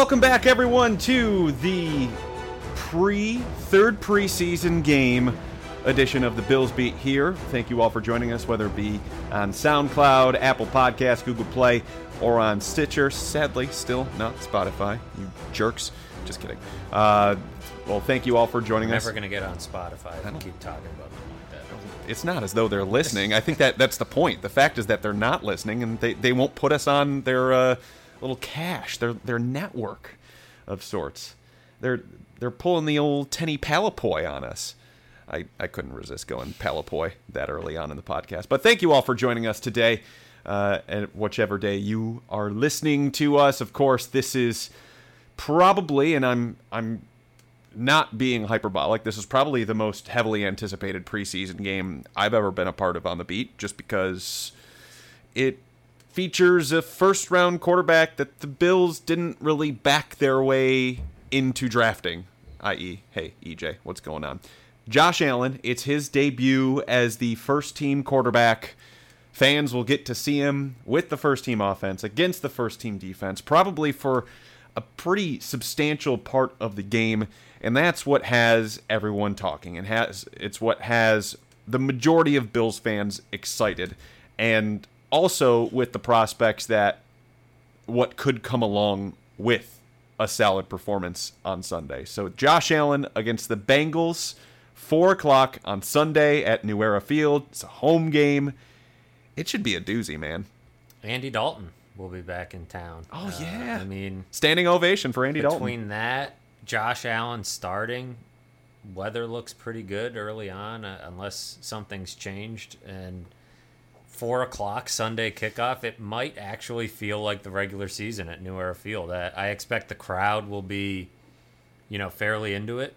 welcome back, everyone, to the pre third preseason game edition of the Bills Beat here. Thank you all for joining us, whether it be on SoundCloud, Apple Podcasts, Google Play, or on Stitcher. Sadly, still not Spotify. You jerks. Just kidding. Uh, well, thank you all for joining us. Never gonna get on Spotify if you keep talking about them like that. It's not as though they're listening. I think that that's the point. The fact is that they're not listening, and they, they won't put us on their uh, little cache, their their network of sorts. They're they're pulling the old Tenny Palepoi on us. I, I couldn't resist going Palepoi that early on in the podcast. But thank you all for joining us today. Uh, and whichever day you are listening to us, of course, this is probably, and I'm I'm not being hyperbolic, this is probably the most heavily anticipated preseason game I've ever been a part of on the beat, just because it features a first round quarterback that the Bills didn't really back their way into drafting, i.e., hey, EJ, what's going on? Josh Allen, it's his debut as the first team quarterback. Fans will get to see him with the first team offense against the first team defense, probably for a pretty substantial part of the game, and that's what has everyone talking and has it's what has the majority of Bills fans excited and also with the prospects that what could come along with a solid performance on Sunday. So Josh Allen against the Bengals, four o'clock on Sunday at New Era Field. It's a home game. It should be a doozy, man. Andy Dalton will be back in town. Oh, Uh, yeah. I mean, Standing ovation for Andy Dalton. between that, Josh Allen starting, weather looks pretty good early on, uh, unless something's changed. And four o'clock Sunday kickoff, it might actually feel like the regular season at New Era Field. I, I expect the crowd will be, you know, fairly into it,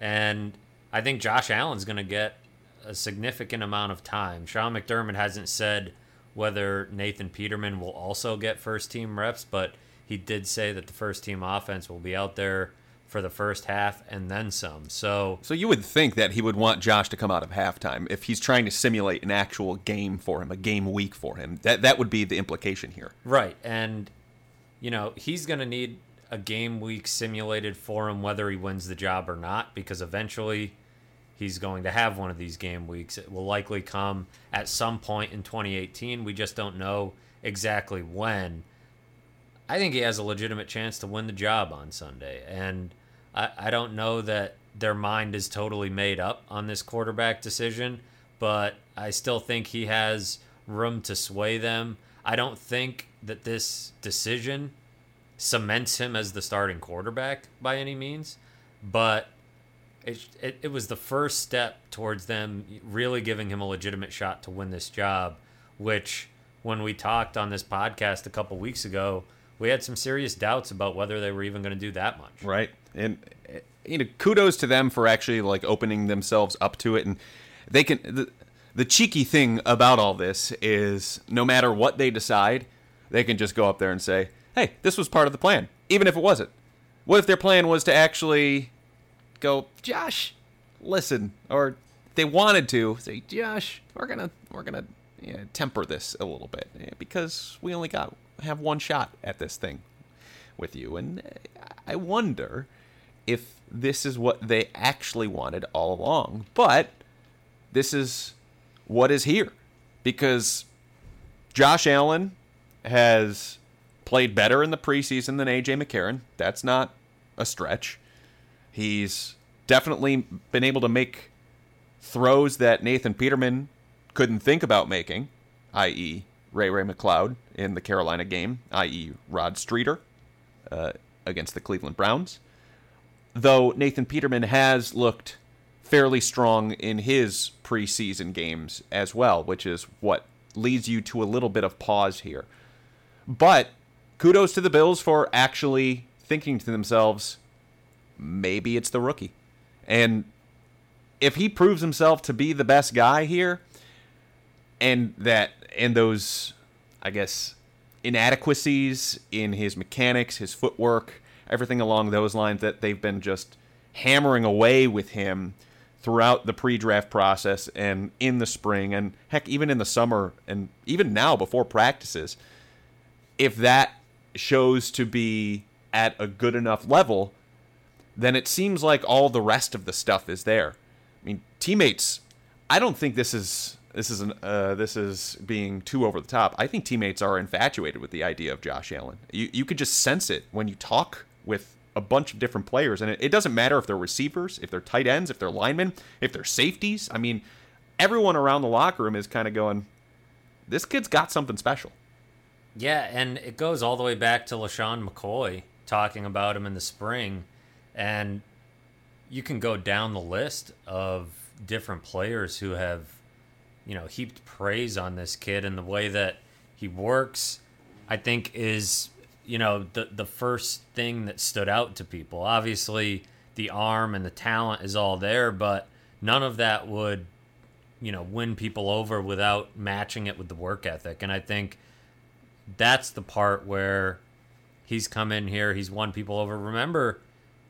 and I think Josh Allen's going to get a significant amount of time. Sean McDermott hasn't said whether Nathan Peterman will also get first team reps, but he did say that the first team offense will be out there for the first half and then some. So So you would think that he would want Josh to come out of halftime if he's trying to simulate an actual game for him, a game week for him. That that would be the implication here. Right. And, you know, he's going to need a game week simulated for him, whether he wins the job or not, because eventually he's going to have one of these game weeks. It will likely come at some point in 2018. We just don't know exactly when. I think he has a legitimate chance to win the job on Sunday. And I, I don't know that their mind is totally made up on this quarterback decision, but I still think he has room to sway them. I don't think that this decision cements him as the starting quarterback by any means, but it, it, it was the first step towards them really giving him a legitimate shot to win this job, which when we talked on this podcast a couple weeks ago, we had some serious doubts about whether they were even going to do that much. Right. And you know, kudos to them for actually like opening themselves up to it and they can the, the cheeky thing about all this is no matter what they decide, they can just go up there and say, "Hey, this was part of the plan," even if it wasn't. What if their plan was to actually go, "Josh, listen," or they wanted to say, "Josh, we're to we're to yeah, temper this a little bit eh, because we only got have one shot at this thing with you." And uh, I wonder if this is what they actually wanted all along. But this is what is here because Josh Allen has played better in the preseason than AJ McCarron. That's not a stretch. He's definitely been able to make throws that Nathan Peterman couldn't think about making, i.e., Ray Ray McCloud in the Carolina game, i.e., Rod Streater uh, against the Cleveland Browns. Though Nathan Peterman has looked fairly strong in his preseason games as well, which is what leads you to a little bit of pause here. But kudos to the Bills for actually thinking to themselves, maybe it's the rookie. And if he proves himself to be the best guy here, and that and those, I guess, inadequacies in his mechanics, his footwork, everything along those lines that they've been just hammering away with him throughout the pre-draft process and in the spring and heck even in the summer and even now before practices if that shows to be at a good enough level, then it seems like all the rest of the stuff is there. I mean, teammates. I don't think this is this is an, uh, this is being too over the top. I think teammates are infatuated with the idea of Josh Allen. You you could just sense it when you talk with a bunch of different players, and it, it doesn't matter if they're receivers, if they're tight ends, if they're linemen, if they're safeties. I mean, everyone around the locker room is kind of going, "This kid's got something special." Yeah, and it goes all the way back to LeSean McCoy talking about him in the spring, and you can go down the list of different players who have, you know, heaped praise on this kid and the way that he works. I think is you know the the first thing that stood out to people. Obviously, the arm and the talent is all there, but none of that would you know win people over without matching it with the work ethic. And I think that's the part where he's come in here, he's won people over. Remember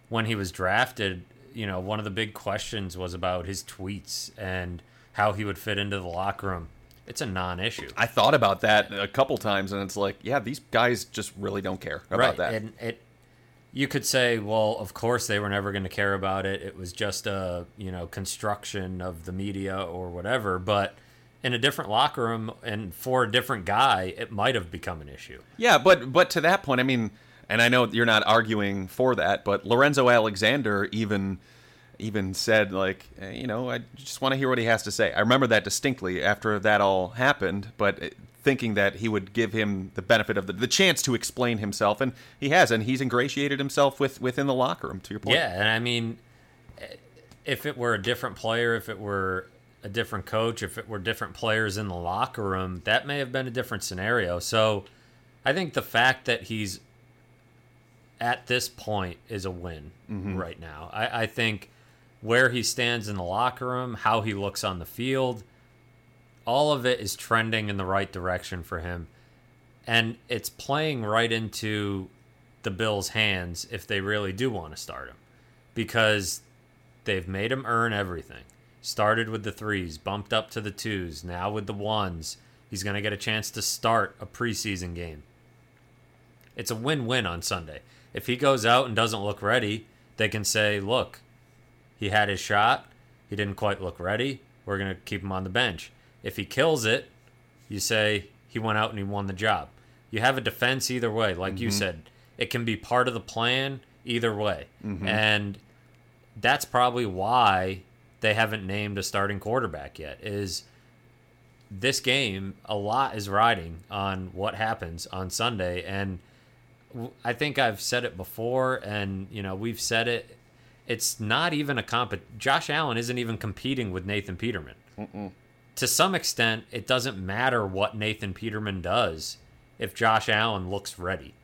when he was drafted, you know, one of the big questions was about his tweets and how he would fit into the locker room. It's a non-issue. I thought about that a couple times, and it's like, yeah, these guys just really don't care about right. that. And it, you could say, well, of course they were never going to care about it. It was just a you know construction of the media or whatever. But in a different locker room and for a different guy, it might have become an issue. Yeah, but but to that point, I mean, and I know you're not arguing for that, but Lorenzo Alexander even even said like, eh, you know, I just want to hear what he has to say. I remember that distinctly after that all happened, but eh, thinking that he would give him the benefit of the, the chance to explain himself, and he has, and he's ingratiated himself with within the locker room. To your point, Yeah, and I mean, if it were a different player, if it were a different coach, if it were different players in the locker room, that may have been a different scenario. So I think the fact that he's at this point is a win right now. I, I think where he stands in the locker room, how he looks on the field, all of it is trending in the right direction for him. And it's playing right into the Bills' hands if they really do want to start him. Because they've made him earn everything. Started with the threes, bumped up to the twos, now with the ones. He's going to get a chance to start a preseason game. It's a win win on Sunday. If he goes out and doesn't look ready, they can say, look, he had his shot. He didn't quite look ready. We're going to keep him on the bench. If he kills it, you say he went out and he won the job. You have a defense either way. Like you mm-hmm. said, it can be part of the plan either way. Mm-hmm. And that's probably why they haven't named a starting quarterback yet is this game a lot is riding on what happens on Sunday and I think I've said it before and you know we've said it it's not even a comp Josh Allen isn't even competing with Nathan Peterman. To some extent it doesn't matter what Nathan Peterman does if Josh Allen looks ready.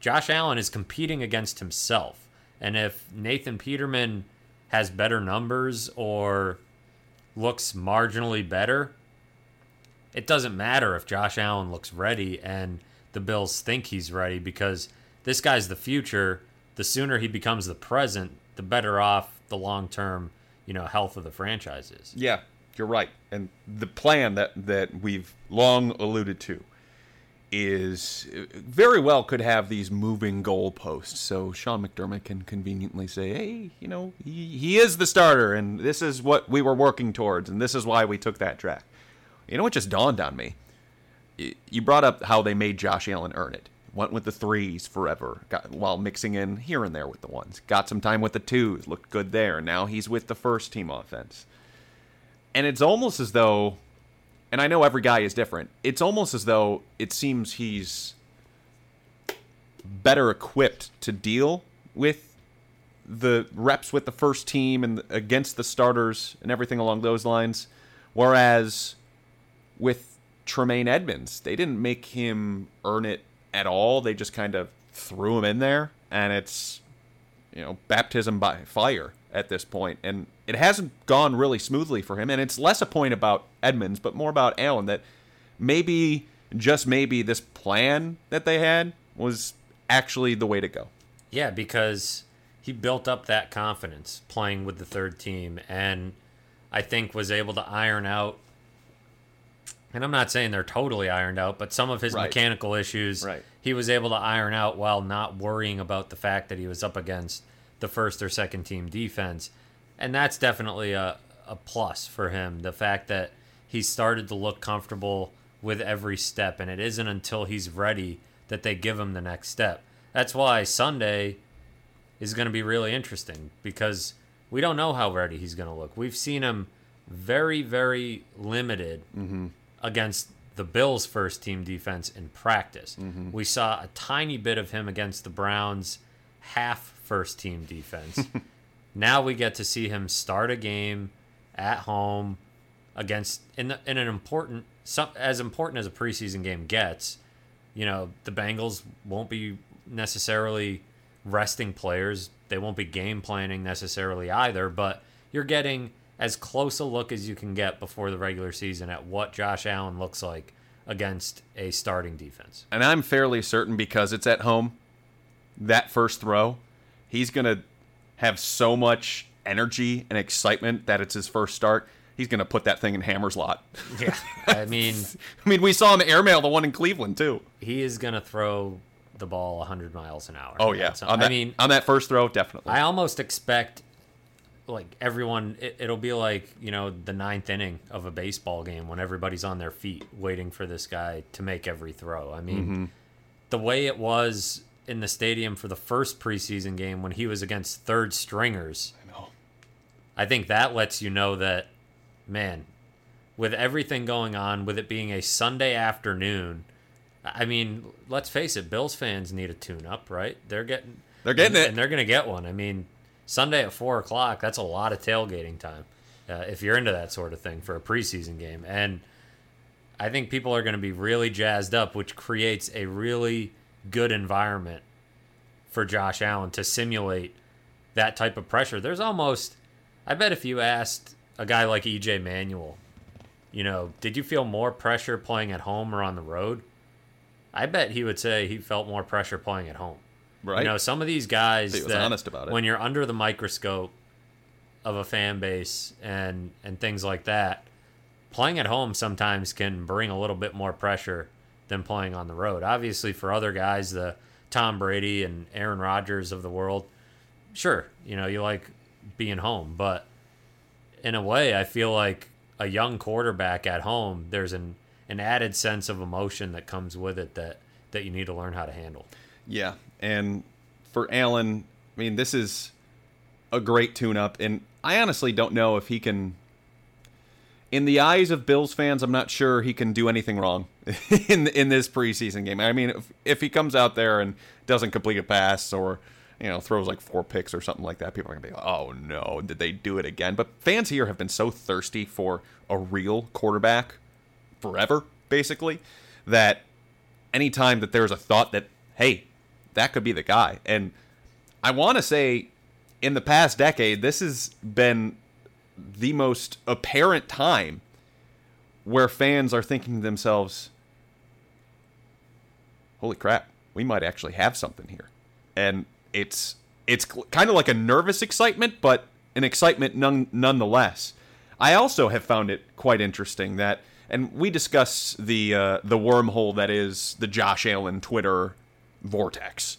Josh Allen is competing against himself. And if Nathan Peterman has better numbers or looks marginally better, it doesn't matter if Josh Allen looks ready and the Bills think he's ready because this guy's the future. The sooner he becomes the present, the better off the long term, you know, health of the franchise is. Yeah, you're right. And the plan that that we've long alluded to is uh, very well could have these moving goalposts. So Sean McDermott can conveniently say, "Hey, you know, he, he is the starter, and this is what we were working towards, and this is why we took that track." You know what just dawned on me? You brought up how they made Josh Allen earn it. Went with the threes forever, got, while mixing in here and there with the ones. Got some time with the twos, looked good there. Now he's with the first team offense. And it's almost as though, and I know every guy is different, it's almost as though it seems he's better equipped to deal with the reps with the first team and against the starters and everything along those lines. Whereas with Tremaine Edmunds, they didn't make him earn it at all. They just kind of threw him in there, and it's you know baptism by fire at this point, and it hasn't gone really smoothly for him. And it's less a point about Edmunds, but more about Allen that maybe just maybe this plan that they had was actually the way to go. Yeah, because he built up that confidence playing with the third team and I think was able to iron out and I'm not saying they're totally ironed out, but some of his Right. mechanical issues Right. he was able to iron out while not worrying about the fact that he was up against the first or second team defense. And that's definitely a, a plus for him. The fact that he started to look comfortable with every step, and it isn't until he's ready that they give him the next step. That's why Sunday is going to be really interesting because we don't know how ready he's going to look. We've seen him very, very limited mm-hmm. Against the Bills' first team defense in practice. Mm-hmm. We saw a tiny bit of him against the Browns' half first team defense. now we get to see him start a game at home against in the, in an important some, as important as a preseason game gets. You know, the Bengals won't be necessarily resting players. They won't be game planning necessarily either, but you're getting as close a look as you can get before the regular season at what Josh Allen looks like against a starting defense. And I'm fairly certain because it's at home, that first throw, he's going to have so much energy and excitement that it's his first start. He's going to put that thing in Hammer's lot. Yeah. I mean, I mean, we saw him airmail the one in Cleveland too. he is going to throw the ball 100 miles an hour. Oh yeah, that, I mean, on that first throw, definitely. I almost expect like everyone it, it'll be like you know the ninth inning of a baseball game when everybody's on their feet waiting for this guy to make every throw i mean Mm-hmm. the way it was in the stadium for the first preseason game when he was against third stringers I know. i think that lets you know that man with everything going on with it being a sunday afternoon i mean let's face it bills fans need a tune up right they're getting They're getting and, it. and they're gonna get one. I mean, Sunday at four o'clock. That's a lot of tailgating time uh, if you're into that sort of thing for a preseason game. And I think people are going to be really jazzed up, which creates a really good environment for Josh Allen to simulate that type of pressure. There's almost, I bet, if you asked a guy like EJ Manuel, you know, did you feel more pressure playing at home or on the road? I bet he would say he felt more pressure playing at home. Right? You know, some of these guys He was that honest about it. when you're under the microscope of a fan base and and things like that, playing at home sometimes can bring a little bit more pressure than playing on the road. Obviously, for other guys, the Tom Brady and Aaron Rodgers of the world, sure, you know, you like being home, but in a way, I feel like a young quarterback at home, there's an an added sense of emotion that comes with it that that you need to learn how to handle. Yeah, and for Allen, I mean, this is a great tune-up, and I honestly don't know if he can. In the eyes of Bills fans, I'm not sure he can do anything wrong in in this preseason game. I mean, if, if he comes out there and doesn't complete a pass or you know throws like four picks or something like that, people are gonna be like, "Oh no, did they do it again?" But fans here have been so thirsty for a real quarterback forever, basically, that anytime that there's a thought that, hey, that could be the guy. And I want to say in the past decade, this has been the most apparent time where fans are thinking to themselves, holy crap, we might actually have something here. And it's it's kind of like a nervous excitement, but an excitement none, nonetheless. I also have found it quite interesting that, and we discuss the uh, the wormhole that is the Josh Allen Twitter vortex.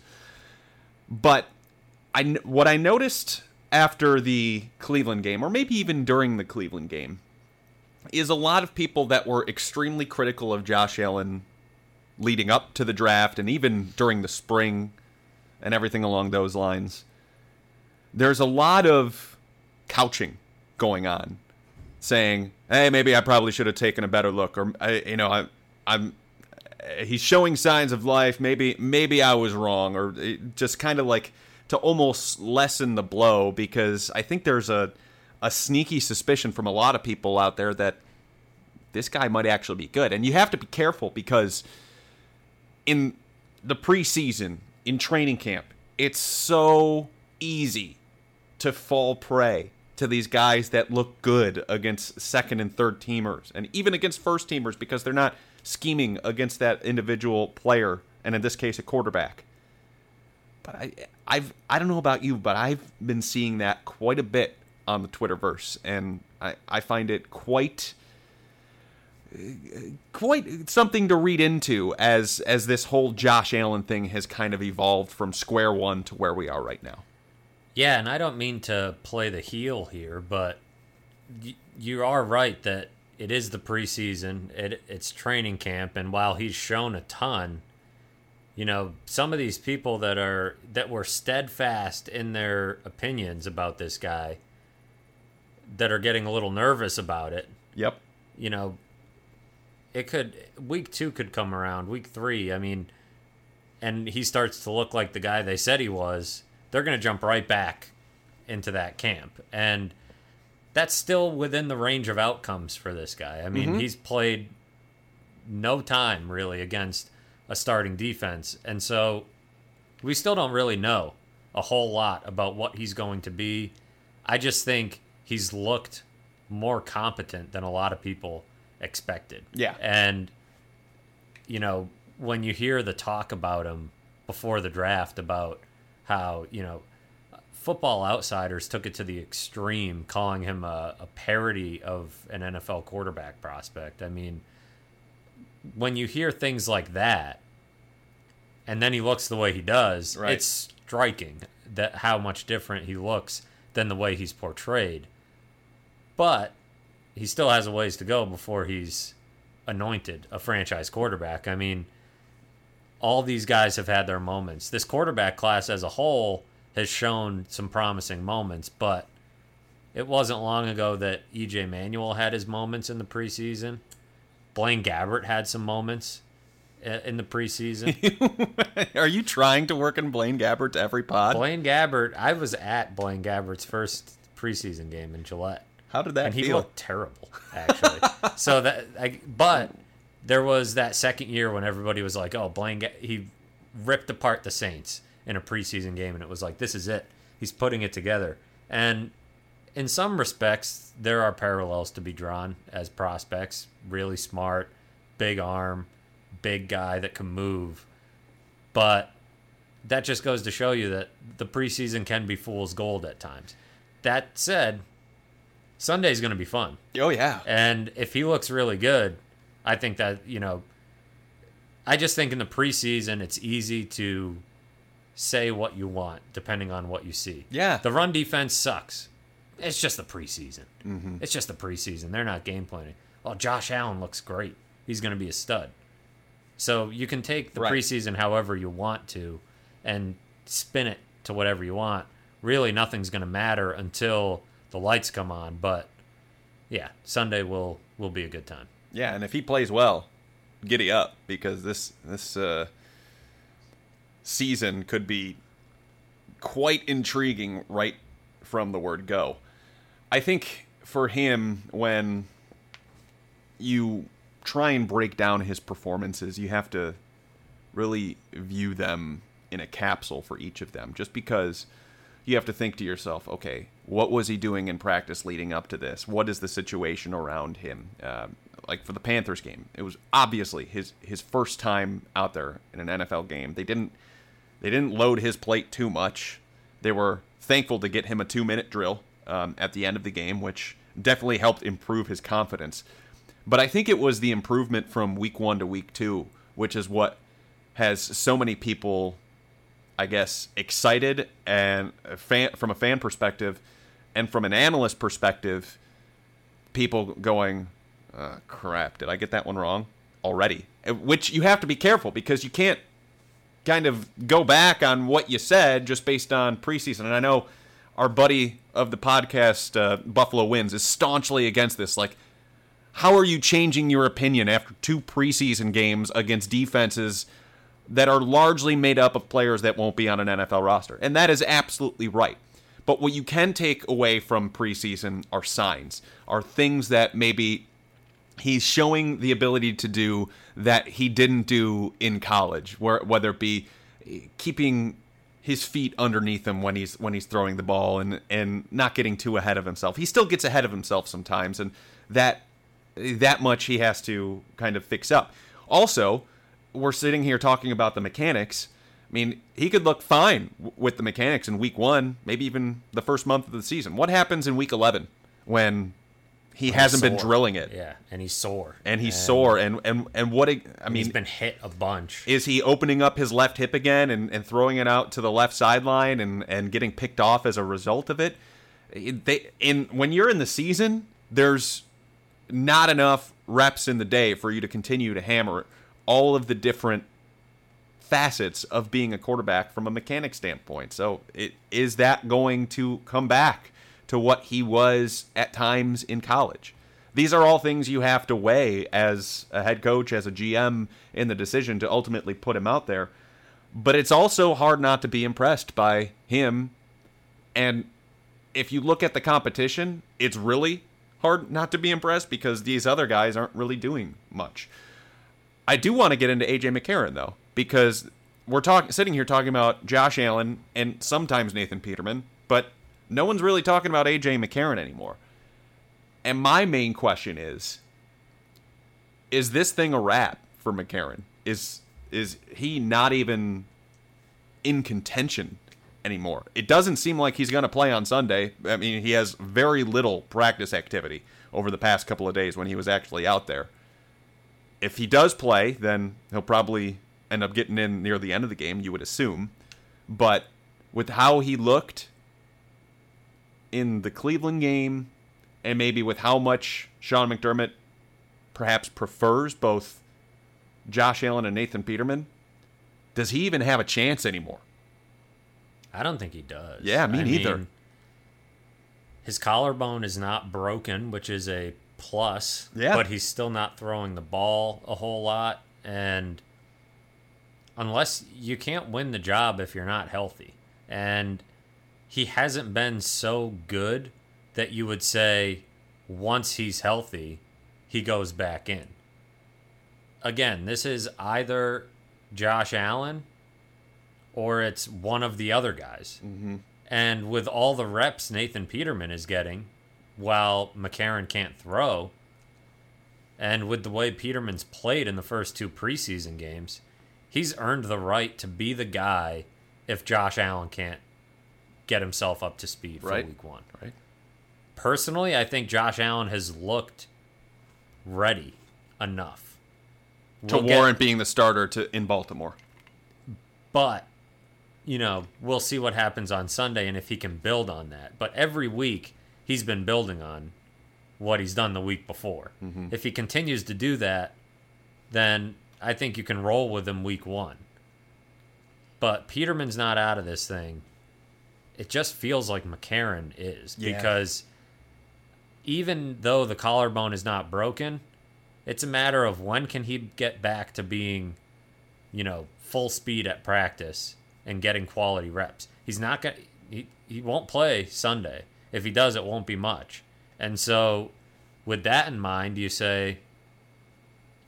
But I what I noticed after the Cleveland game, or maybe even during the Cleveland game, is a lot of people that were extremely critical of Josh Allen leading up to the draft and even during the spring and everything along those lines. There's a lot of couching going on, saying, "Hey, maybe I probably should have taken a better look," or you know, I, I'm. He's showing signs of life. Maybe, maybe I was wrong, or just kind of like to almost lessen the blow because I think there's a a sneaky suspicion from a lot of people out there that this guy might actually be good, and you have to be careful because in the preseason, in training camp, it's so easy to fall prey to these guys that look good against second and third teamers and even against first teamers because they're not scheming against that individual player and in this case a quarterback. But I I've I don't know about you, but I've been seeing that quite a bit on the Twitterverse and I, I find it quite quite something to read into as as this whole Josh Allen thing has kind of evolved from square one to where we are right now. Yeah, and I don't mean to play the heel here, but you are right that it is the preseason, it, it's training camp, and while he's shown a ton, you know, some of these people that are that were steadfast in their opinions about this guy that are getting a little nervous about it. Yep. You know, it could week 2 could come around, week 3, I mean, and he starts to look like the guy they said he was, they're going to jump right back into that camp. And that's still within the range of outcomes for this guy. I mean, mm-hmm. he's played no time really against a starting defense. And so we still don't really know a whole lot about what he's going to be. I just think he's looked more competent than a lot of people expected. Yeah. And you know, when you hear the talk about him before the draft about how, you know, football outsiders took it to the extreme, calling him a, a parody of an NFL quarterback prospect. I mean, when you hear things like that, and then he looks the way he does, Right. it's striking that how much different he looks than the way he's portrayed. But he still has a ways to go before he's anointed a franchise quarterback. I mean, all these guys have had their moments. This quarterback class as a whole has shown some promising moments, but it wasn't long ago that EJ Manuel had his moments in the preseason. Blaine Gabbert had some moments uh, in the preseason. Are you trying to work in Blaine Gabbert to every pod? Blaine Gabbert, I was at Blaine Gabbert's first preseason game in Gillette. How did that and he looked terrible actually. so that, I, but there was that second year when everybody was like, "Oh, Blaine, Ga- he ripped apart the Saints in a preseason game," and it was like, "This is it. He's putting it together." And in some respects, there are parallels to be drawn as prospects. Really smart, big arm, big guy that can move, but that just goes to show you that the preseason can be fool's gold at times. That said, Sunday's going to be fun. oh yeah. And if he looks really good, I think that, you know, I just think in the preseason it's easy to say what you want depending on what you see. Yeah. The run defense sucks. It's just the preseason. Mm-hmm. It's just the preseason. They're not game planning. Well, Josh Allen looks great. He's going to be a stud. So you can take the Right. preseason however you want to and spin it to whatever you want. Really, nothing's going to matter until the lights come on. But yeah, Sunday will will be a good time. Yeah, and if he plays well, giddy up because this this uh, season could be quite intriguing right from the word go. I think for him, when you try and break down his performances, you have to really view them in a capsule for each of them, just because you have to think to yourself, okay, what was he doing in practice leading up to this? What is the situation around him? Um, like for the Panthers game, it was obviously his his first time out there in an NFL game. They didn't they didn't load his plate too much. They were thankful to get him a two minute drill um, at the end of the game, which definitely helped improve his confidence. But I think it was the improvement from week one to week two, which is what has so many people, I guess, excited and fan, from a fan perspective and from an analyst perspective, people going, uh, crap, did I get that one wrong already? Uh, Which you have to be careful because you can't kind of go back on what you said just based on preseason. And I know our buddy of the podcast, uh, Buffalo Wins, is staunchly against this. Like, how are you changing your opinion after two preseason games against defenses that are largely made up of players that won't be on an NFL roster? And that is absolutely right. But what you can take away from preseason are signs, are things that maybe he's showing the ability to do that he didn't do in college, where whether it be keeping his feet underneath him when he's when he's throwing the ball and and not getting too ahead of himself. He still gets ahead of himself sometimes, and that that much he has to kind of fix up. Also, we're sitting here talking about the mechanics. I mean, he could look fine with the mechanics in week one, maybe even the first month of the season. What happens in week 11 when he hasn't been drilling it, Yeah, and he's sore. and he's sore. And and and what? it- I He's mean, been hit a bunch. is he opening up his left hip again and, and throwing it out to the left sideline and, and getting picked off as a result of it? They in when you're in the season, there's not enough reps in the day for you to continue to hammer all of the different facets of being a quarterback from a mechanic standpoint. So, it, is that going to come back to what he was at times in college? These are all things you have to weigh as a head coach, as a GM in the decision to ultimately put him out there. But it's also hard not to be impressed by him. And if you look at the competition, it's really hard not to be impressed because these other guys aren't really doing much. I do want to get into AJ McCarron though, because we're talking sitting here talking about Josh Allen and sometimes Nathan Peterman, but no one's really talking about AJ McCarron anymore. And my main question is is this thing a wrap for McCarron? Is is he not even in contention anymore? It doesn't seem like he's going to play on Sunday. I mean, he has very little practice activity over the past couple of days when he was actually out there if he does play, then he'll probably end up getting in near the end of the game, you would assume. But with how he looked in the Cleveland game, and maybe with how much Sean McDermott perhaps prefers both Josh Allen and Nathan Peterman, does he even have a chance anymore? I don't think he does. Yeah, me I neither. mean, his collarbone is not broken, which is a plus. Yeah. But he's still not throwing the ball a whole lot. And unless you can't win the job if you're not healthy. And he hasn't been so good that you would say once he's healthy, he goes back in. Again, this is either Josh Allen or it's one of the other guys. Mm-hmm. And with all the reps Nathan Peterman is getting, while McCarron can't throw, and with the way Peterman's played in the first two preseason games, he's earned the right to be the guy if Josh Allen can't get himself up to speed for Right. week one. Right? Personally, I think Josh Allen has looked ready enough To We'll get- warrant being the starter to in Baltimore. but you know we'll see what happens on sunday and if he can build on that but every week he's been building on what he's done the week before mm-hmm. if he continues to do that then i think you can roll with him week one but peterman's not out of this thing it just feels like mccarron is Yeah. because even though the collarbone is not broken it's a matter of when can he get back to being you know, full speed at practice and getting quality reps. He's not going to he, he won't play Sunday. If he does, it won't be much. And so with that in mind, you say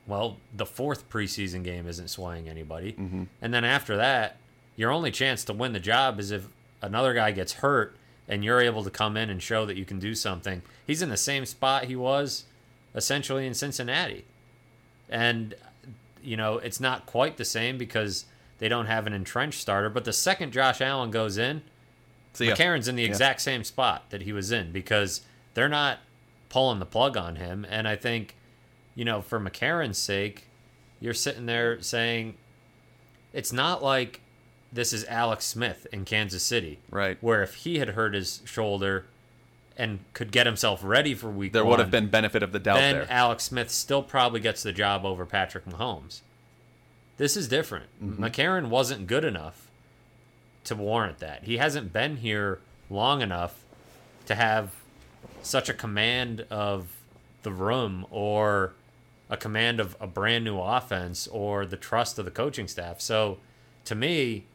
well, the fourth preseason game isn't swaying anybody. Mm-hmm. And then after that, your only chance to win the job is if another guy gets hurt and you're able to come in and show that you can do something. He's in the same spot he was essentially in Cincinnati. And you know, it's not quite the same because they don't have an entrenched starter, but the second Josh Allen goes in, yeah. McCarron's in the exact same spot that he was in because they're not pulling the plug on him. And I think, you know, for McCarron's sake, you're sitting there saying it's not like this is Alex Smith in Kansas City, Right. Where if he had hurt his shoulder and could get himself ready for week one, There one, would have been benefit of the doubt then there. Alex Smith still probably gets the job over Patrick Mahomes. This is different. Mm-hmm. McCarron wasn't good enough to warrant that. He hasn't been here long enough to have such a command of the room or a command of a brand new offense or the trust of the coaching staff. So to me,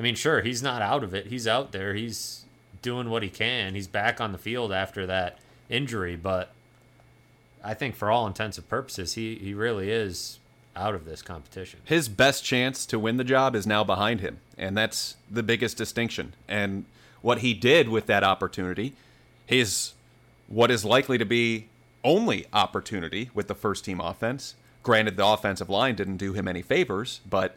I mean, sure, he's not out of it. He's out there. He's doing what he can. He's back on the field after that injury, but I think for all intents and purposes, he, he really is out of this competition. his best chance to win the job is now behind him, and that's the biggest distinction. And what he did with that opportunity, his what is likely to be only opportunity with the first team offense. Granted, the offensive line didn't do him any favors, but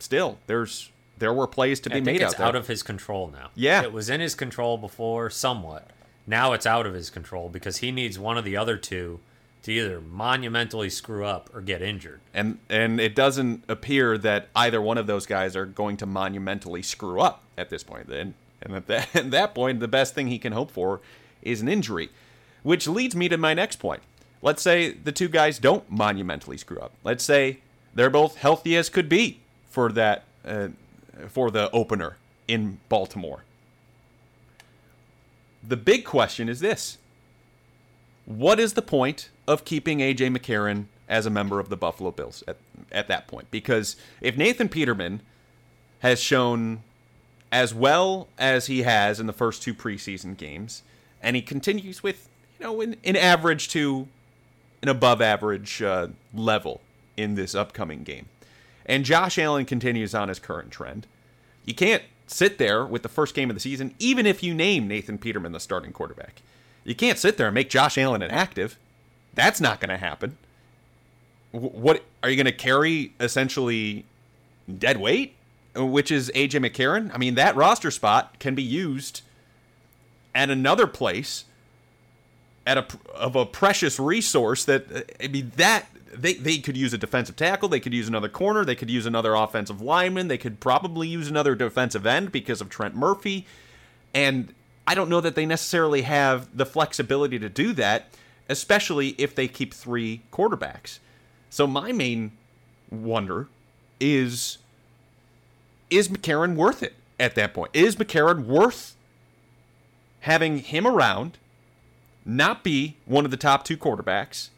still, there's there were plays to be made it's out there. out of his control now. Yeah. It was in his control before, somewhat. Now it's out of his control because he needs one of the other two to either monumentally screw up or get injured. And and it doesn't appear that either one of those guys are going to monumentally screw up at this point. And and at that, at that point, the best thing he can hope for is an injury, which leads me to my next point. Let's say the two guys don't monumentally screw up. Let's say they're both healthy as could be for that uh, for the opener in Baltimore. The big question is this: What is the point of keeping AJ McCarron as a member of the Buffalo Bills at at that point? Because if Nathan Peterman has shown as well as he has in the first two preseason games, and he continues with you know an, an average to an above average uh, level in this upcoming game, and Josh Allen continues on his current trend, you can't sit there with the first game of the season, even if you name Nathan Peterman the starting quarterback. You can't sit there and make Josh Allen inactive. That's not going to happen. What are you going to carry essentially dead weight, which is AJ McCarron? I mean, that roster spot can be used at another place at a of a precious resource that I mean that they they could use a defensive tackle, they could use another corner, they could use another offensive lineman, they could probably use another defensive end because of Trent Murphy. And I don't know that they necessarily have the flexibility to do that, especially if they keep three quarterbacks. So my main wonder is is McCarron worth it at that point? Is McCarron worth having him around, not be one of the top two quarterbacks,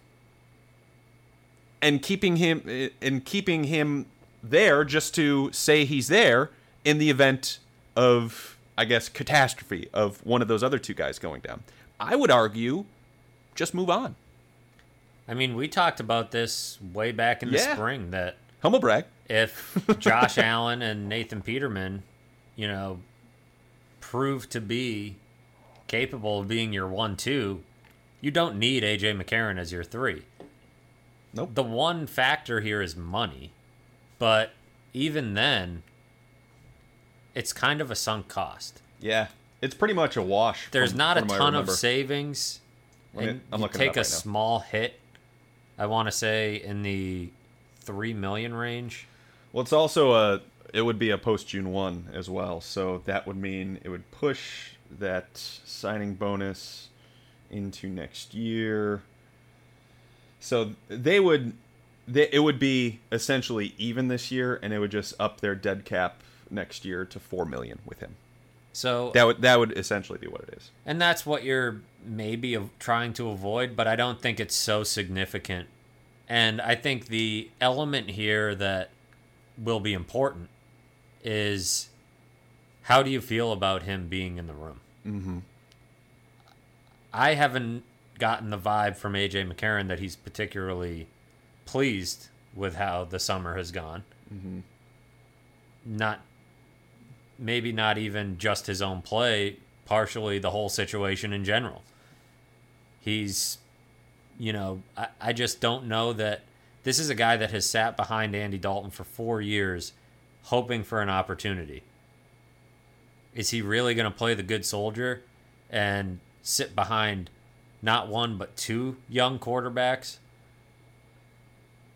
and keeping him and keeping him there just to say he's there in the event of I guess catastrophe of one of those other two guys going down. I would argue just move on. I mean, we talked about this way back in the Yeah. spring that Humble brag. if Josh Allen and Nathan Peterman, you know, prove to be capable of being your one two, you don't need AJ McCarron as your three. Nope. The one factor here is money, but even then, it's kind of a sunk cost. Yeah, it's pretty much a wash. There's from- not a from I ton of savings. Me- and I'm you take a right small hit. I want to say in the three million range. Well, it's also a. It would be a post June one as well, so that would mean it would push that signing bonus into next year. So they would, they, it would be essentially even this year, and it would just up their dead cap next year to four million with him. So That would that would essentially be what it is. And that's what you're maybe trying to avoid, but I don't think it's so significant. And I think the element here that will be important is how do you feel about him being in the room? Mm-hmm. I haven't gotten the vibe from AJ McCarron that he's particularly pleased with how the summer has gone. Mm-hmm. Not maybe not even just his own play, partially the whole situation in general. He's, you know, I, I just don't know that this is a guy that has sat behind Andy Dalton for four years, hoping for an opportunity. Is he really going to play the good soldier and sit behind not one but two young quarterbacks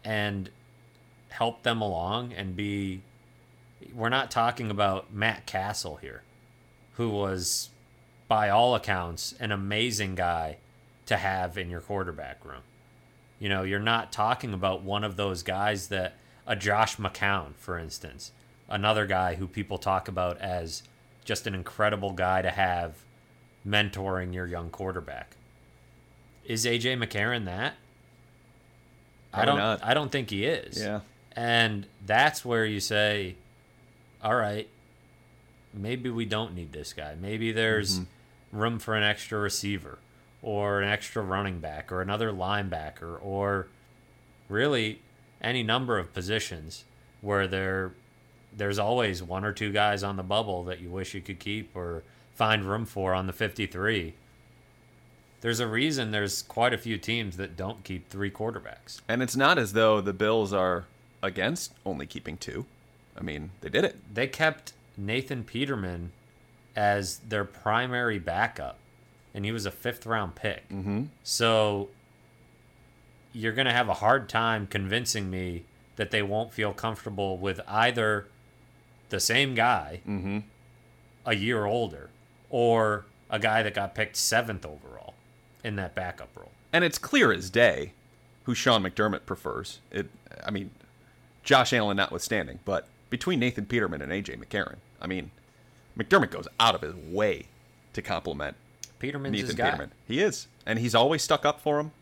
and help them along and be we're not talking about Matt Cassel here, who was, by all accounts, an amazing guy to have in your quarterback room. You know, you're not talking about one of those guys that a Josh McCown, for instance, another guy who people talk about as just an incredible guy to have mentoring your young quarterback. Is AJ McCarron that? I don't not. I don't think he is. Yeah. And that's where you say, all right, maybe we don't need this guy. Maybe there's Mm-hmm. room for an extra receiver or an extra running back or another linebacker or really any number of positions where there there's always one or two guys on the bubble that you wish you could keep or find room for on the 53. There's a reason there's quite a few teams that don't keep three quarterbacks. And it's not as though the Bills are against only keeping two. I mean, they did it. they kept Nathan Peterman as their primary backup and he was a fifth round pick. Mm-hmm. So you're going to have a hard time convincing me that they won't feel comfortable with either the same guy Mm-hmm. a year older or a guy that got picked seventh overall in that backup role. And it's clear as day who Sean McDermott prefers. It, I mean, Josh Allen notwithstanding, but between Nathan Peterman and AJ McCarron, I mean, McDermott goes out of his way to compliment Peterman's Nathan guy. Peterman. He is, and he's always stuck up for him,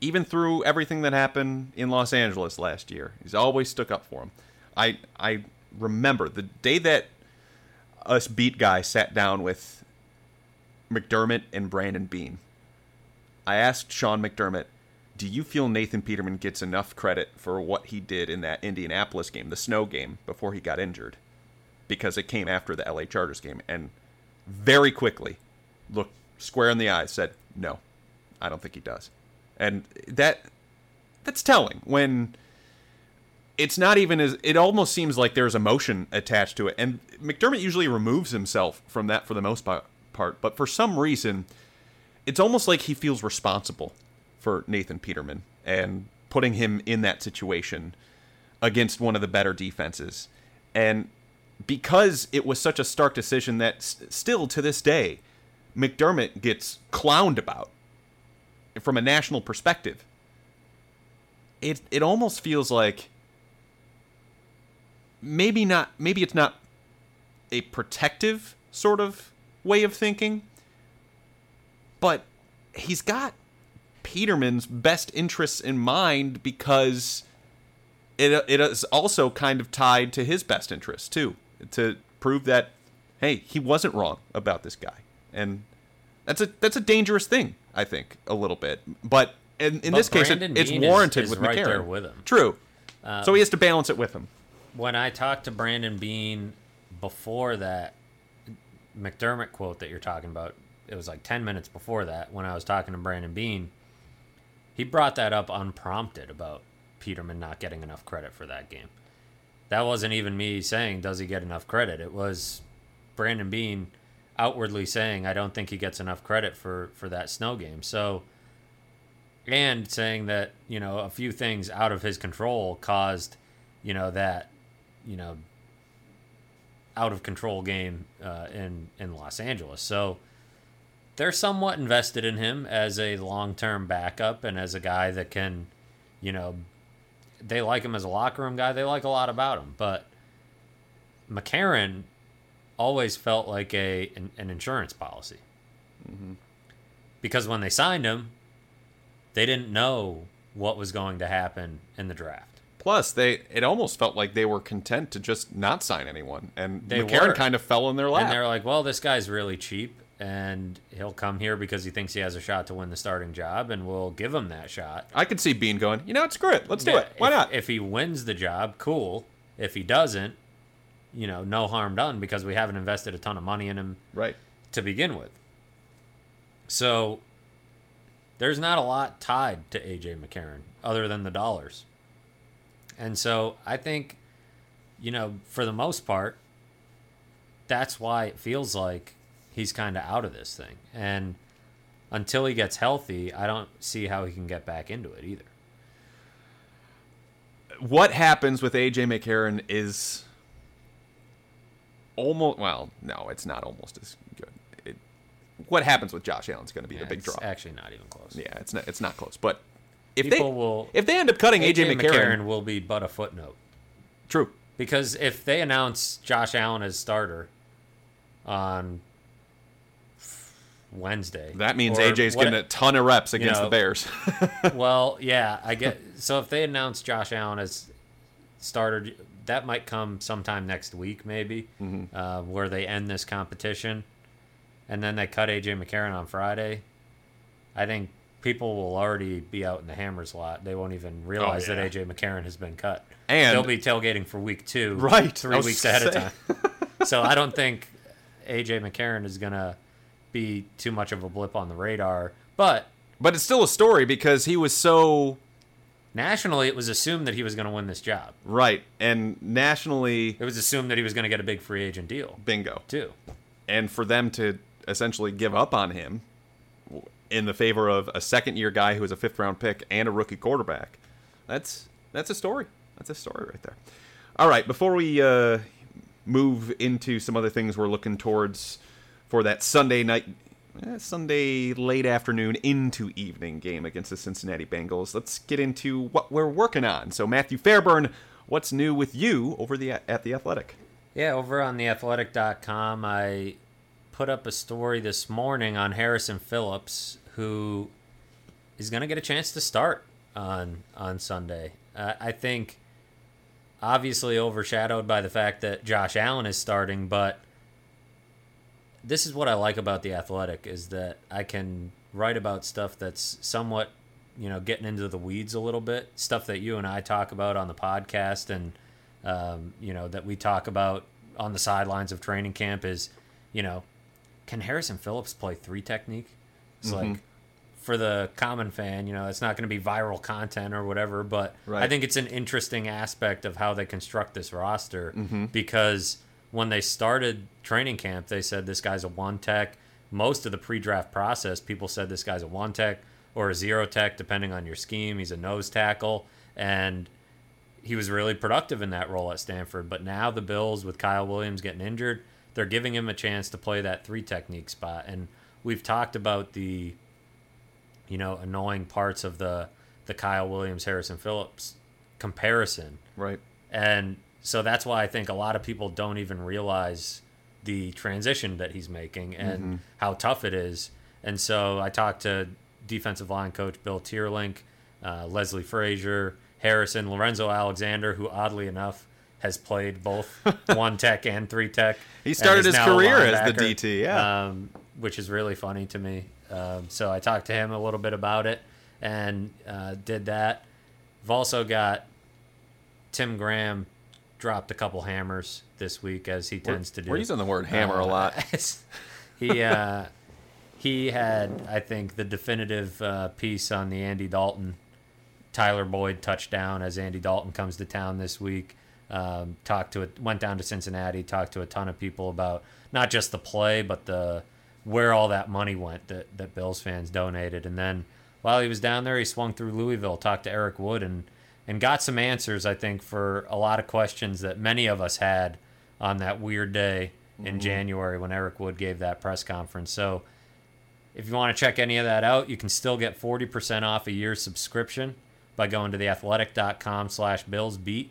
even through everything that happened in Los Angeles last year. He's always stuck up for him. I I remember the day that us beat guy sat down with McDermott and Brandon Beane. I asked Sean McDermott, "Do you feel Nathan Peterman gets enough credit for what he did in that Indianapolis game, the snow game, before he got injured?" Because it came after the LA Chargers game, and very quickly looked square in the eyes, said, "No, I don't think he does," and that that's telling when it's not even as it almost seems like there's emotion attached to it, and McDermott usually removes himself from that for the most part, but for some reason, it's almost like he feels responsible for Nathan Peterman and putting him in that situation against one of the better defenses, and because it was such a stark decision that s- still to this day McDermott gets clowned about from a national perspective. It it almost feels like maybe not maybe it's not a protective sort of way of thinking, but he's got Peterman's best interests in mind because it it is also kind of tied to his best interests too to prove that hey he wasn't wrong about this guy. And that's a that's a dangerous thing I think a little bit. But in, in But this case it, it's Beane is- warranted is with right McCarron. there with him. true. Uh, so he has to balance it with him. when I talked to Brandon Beane before that McDermott quote that you're talking about, it was like 10 minutes before that when I was talking to Brandon Beane. He brought that up unprompted about Peterman not getting enough credit for that game. That wasn't even me saying, does he get enough credit? It was Brandon Beane outwardly saying, I don't think he gets enough credit for, for that snow game. So, and saying that, you know, a few things out of his control caused, you know, that, you know, out of control game uh, in in Los Angeles. So they're somewhat invested in him as a long term backup and as a guy that can, you know, they like him as a locker room guy. They like a lot about him, but McCarron always felt like a an, an insurance policy mm-hmm. because when they signed him, they didn't know what was going to happen in the draft. Plus, they it almost felt like they were content to just not sign anyone, and They McCarron were. kind of fell in their lap. And they're like, well, this guy's really cheap, and he'll come here because he thinks he has a shot to win the starting job, and we'll give him that shot. I could see Beane going, you know, it's great. Let's do Yeah, it. Why if- not? If he wins the job, cool. If he doesn't, you know, no harm done because we haven't invested a ton of money in him right. to begin with. So there's not a lot tied to AJ McCarron other than the dollars. And so I think, you know, for the most part, that's why it feels like he's kind of out of this thing. And until he gets healthy, I don't see how he can get back into it either. What happens with AJ McCarron is almost well, no, it's not almost as good. It, what happens with Josh Allen is going to be the big It's draw. actually not even close. yeah, it's not. It's not close. But if People they will- if they end up cutting AJ, AJ McCarron, McCarron will be but a footnote. true. Because if they announce Josh Allen as starter on Wednesday, That means or AJ's what- getting a ton of reps against know, the Bears. well, yeah, I get. So if they announce Josh Allen as starter, that might come sometime next week, maybe, Mm-hmm. uh, where they end this competition, and then they cut AJ McCarron on Friday. I think people will already be out in the Hammers lot. They won't even realize Oh, yeah. that AJ McCarron has been cut. And- they'll be tailgating for week two, Right, Three weeks ahead of time. so I don't think AJ McCarron is gonna be too much of a blip on the radar, but but it's still a story because he was so Nationally, it was assumed that he was going to win this job. right and nationally It was assumed that he was going to get a big free agent deal bingo. too. and for them to essentially give up on him in the favor of a second year guy who was a fifth round pick and a rookie quarterback. That's that's a story. That's a story right there. All right, before we uh, move into some other things we're looking towards for that Sunday night, eh, Sunday late afternoon into evening game against the Cincinnati Bengals, let's get into what we're working on. So, Matthew Fairburn, what's new with you over the at the Athletic? Yeah, over on the theathletic.com, I put up a story this morning on Harrison Phillips, who is going to get a chance to start on on Sunday. Uh, I think obviously overshadowed by the fact that Josh Allen is starting, but this is what I like about the Athletic is that I can write about stuff that's somewhat, you know, getting into the weeds a little bit, stuff that you and I talk about on the podcast and um, you know, that we talk about on the sidelines of training camp is, you know, can Harrison Phillips play three technique? It's Mm-hmm. like for the common fan, you know, it's not going to be viral content or whatever, but Right. I think it's an interesting aspect of how they construct this roster Mm-hmm. because when they started training camp, they said this guy's a one tech. Most of the pre-draft process, people said this guy's a one tech or a zero tech, depending on your scheme. He's a nose tackle, and he was really productive in that role at Stanford. But now the Bills, with Kyle Williams getting injured, they're giving him a chance to play that three technique spot. And we've talked about the, you know, annoying parts of the the Kyle Williams Harrison Phillips comparison. Right. And so that's why I think a lot of people don't even realize the transition that he's making and how tough it is. And so I talked to defensive line coach Bill Teerlinck, uh, Leslie Frazier, Harrison, Lorenzo Alexander, who oddly enough has played both one tech and three tech. He started his career as the DT, yeah. um, which is really funny to me. Um, so I talked to him a little bit about it and uh, did that. I've also got Tim Graham dropped a couple hammers this week as he tends to do. We're using the word hammer a Uh, lot. he uh, he had, I think, the definitive uh, piece on the Andy Dalton, Tyler Boyd touchdown as Andy Dalton comes to town this week. Um, talked to it, went down to Cincinnati, talked to a ton of people about not just the play, but the where all that money went that that Bills fans donated. And then while he was down there, he swung through Louisville, talked to Eric Wood, and and got some answers. I think for a lot of questions that many of us had on that weird day in mm-hmm. January when Eric Wood gave that press conference. So if you want to check any of that out, you can still get 40% off a year's subscription by going to theathletic.com slash billsbeat.